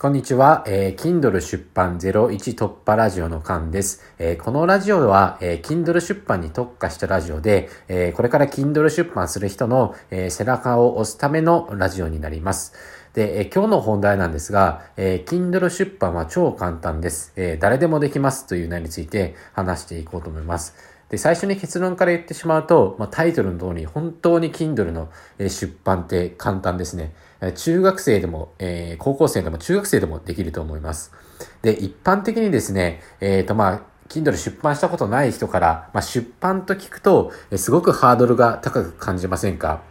こんにちは、えー、Kindle 出版01突破ラジオのカンです。えー、このラジオは、えー、Kindle 出版に特化したラジオで、えー、これから Kindle 出版する人の、えー、背中を押すためのラジオになります。で、えー、今日の本題なんですが、えー、Kindle 出版は超簡単です、えー。誰でもできますという名について話していこうと思います。で、最初に結論から言ってしまうと、まあ、タイトルの通り、本当に Kindle の出版って簡単ですね。中学生でも、えー、高校生でも中学生でもできると思います。で、一般的にですね、えっ、ー、とまあ、Kindle 出版したことない人から、まあ、出版と聞くと、すごくハードルが高く感じませんか？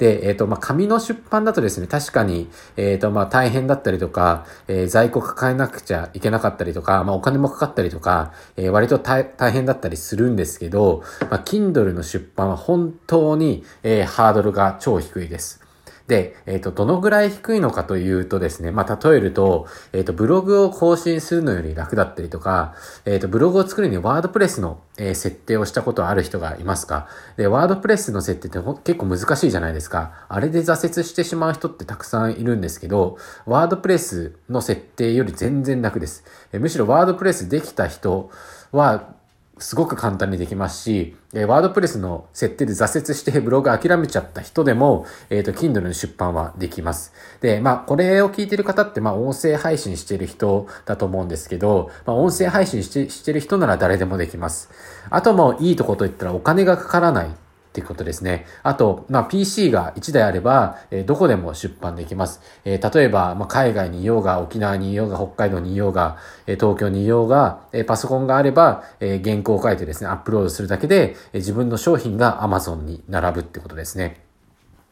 で、えっ、ー、と、まあ、紙の出版だとですね、確かに、えっ、ー、と、まあ、大変だったりとか、えー、在庫抱えなくちゃいけなかったりとか、まあ、お金もかかったりとか、えー、割と大変だったりするんですけど、まあ、Kindle の出版は本当に、えー、ハードルが超低いです。で、えっ、ー、と、どのぐらい低いのかというとですね、まあ、例えると、えっ、ー、と、ブログを更新するのより楽だったりとか、えっ、ー、と、ブログを作るにワードプレスの、え設定をしたことある人がいますか？で、ワードプレスの設定って結構難しいじゃないですか。あれで挫折してしまう人ってたくさんいるんですけど、ワードプレスの設定より全然楽です。えむしろワードプレスできた人は、すごく簡単にできますし、えー、ワードプレスの設定で挫折してブログ諦めちゃった人でも、えっ、ー、と、Kindle の出版はできます。で、まあ、これを聞いてる方って、まあ、音声配信してる人だと思うんですけど、まあ、音声配信してしてる人なら誰でもできます。あともういいとこと言ったらお金がかからない。っていうことですね。あと、まあ、PC が1台あれば、えー、どこでも出版できます。えー、例えば、まあ、海外にいようが、沖縄にいようが、北海道にいようが、えー、東京にいようが、えパソコンがあれば、え原稿を書いてですね、アップロードするだけで、え自分の商品が Amazon に並ぶってことですね。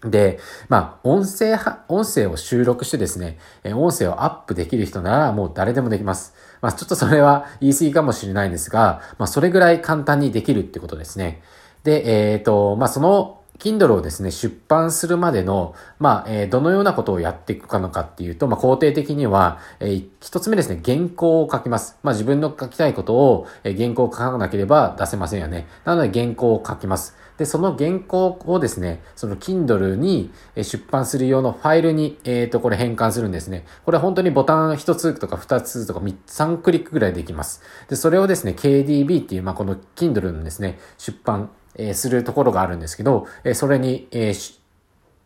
で、まあ、音声は、音声を収録してですね、音声をアップできる人ならもう誰でもできます。まあ、ちょっとそれは言い過ぎかもしれないんですが、まあ、それぐらい簡単にできるってことですね。で、えっ、ー、と、まあ、その Kindle をですね、出版するまでの、まあ、えー、どのようなことをやっていくかのかっていうと、まあ、肯定的には、えー、一つ目ですね、原稿を書きます。まあ、自分の書きたいことを、えー、原稿を書かなければ出せませんよね。なので、原稿を書きます。で、その原稿をですね、その Kindle に出版する用のファイルに、えっ、ー、と、これ変換するんですね。これ本当にボタン1つとか2つとか3、3クリックぐらいできます。で、それをですね、KDB っていう、まあ、この Kindle のですね、出版、えー、するところがあるんですけど、えー、それに、えー、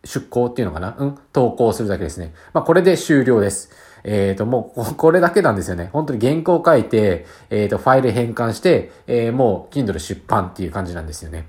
出稿っていうのかな？うん、投稿するだけですね。まあ、これで終了です。えっ、ー、と、もう、これだけなんですよね。本当に原稿書いて、えっ、ー、と、ファイル変換して、えー、もう、Kindle 出版っていう感じなんですよね。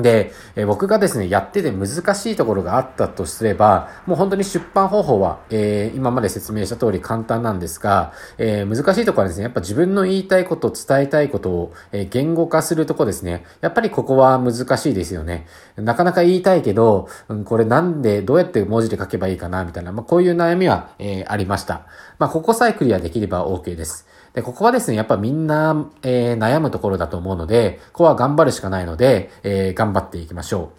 で、え、僕がですね、やってて難しいところがあったとすれば、もう本当に出版方法は、えー、今まで説明した通り簡単なんですが、えー、難しいところはですね、やっぱ自分の言いたいこと、伝えたいことを、えー、言語化するとこですね。やっぱりここは難しいですよね。なかなか言いたいけど、うん、これなんで、どうやって文字で書けばいいかな、みたいな、まあ、こういう悩みは、え、ありました。まあ、ここさえクリアできれば OK です。で、ここはですね、やっぱみんな、え、悩むところだと思うので、ここは頑張るしかないので、えー、頑頑張っていきましょ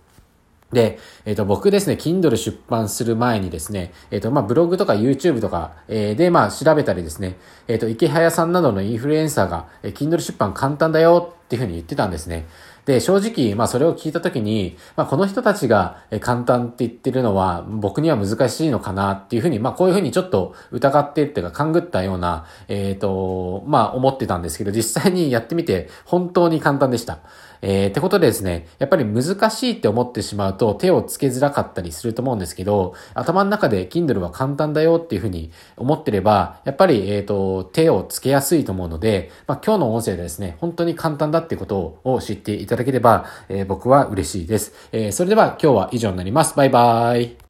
う。で、えっ、ー、と、僕ですね、Kindle 出版する前にですね、えっ、ー、と、まあ、ブログとか YouTube とか、えー、で、まあ、調べたりですね、えっ、ー、と、池早さんなどのインフルエンサーが、えー、Kindle 出版簡単だよっていうふうに言ってたんですね。で、正直、まあそれを聞いたときに、まあこの人たちが簡単って言ってるのは僕には難しいのかなっていうふうに、まあこういうふうにちょっと疑ってっていうか勘ぐったような、えっ、ー、と、まあ思ってたんですけど、実際にやってみて本当に簡単でした。えー、ってことでですね、やっぱり難しいって思ってしまうと手をつけづらかったりすると思うんですけど、頭の中で Kindle は簡単だよっていうふうに思ってれば、やっぱり、えっ、ー、と、手をつけやすいと思うので、まあ今日の音声でですね、本当に簡単だってことを知っていただだければ、えー、僕は嬉しいです。えー、それでは今日は以上になります。バイバーイ。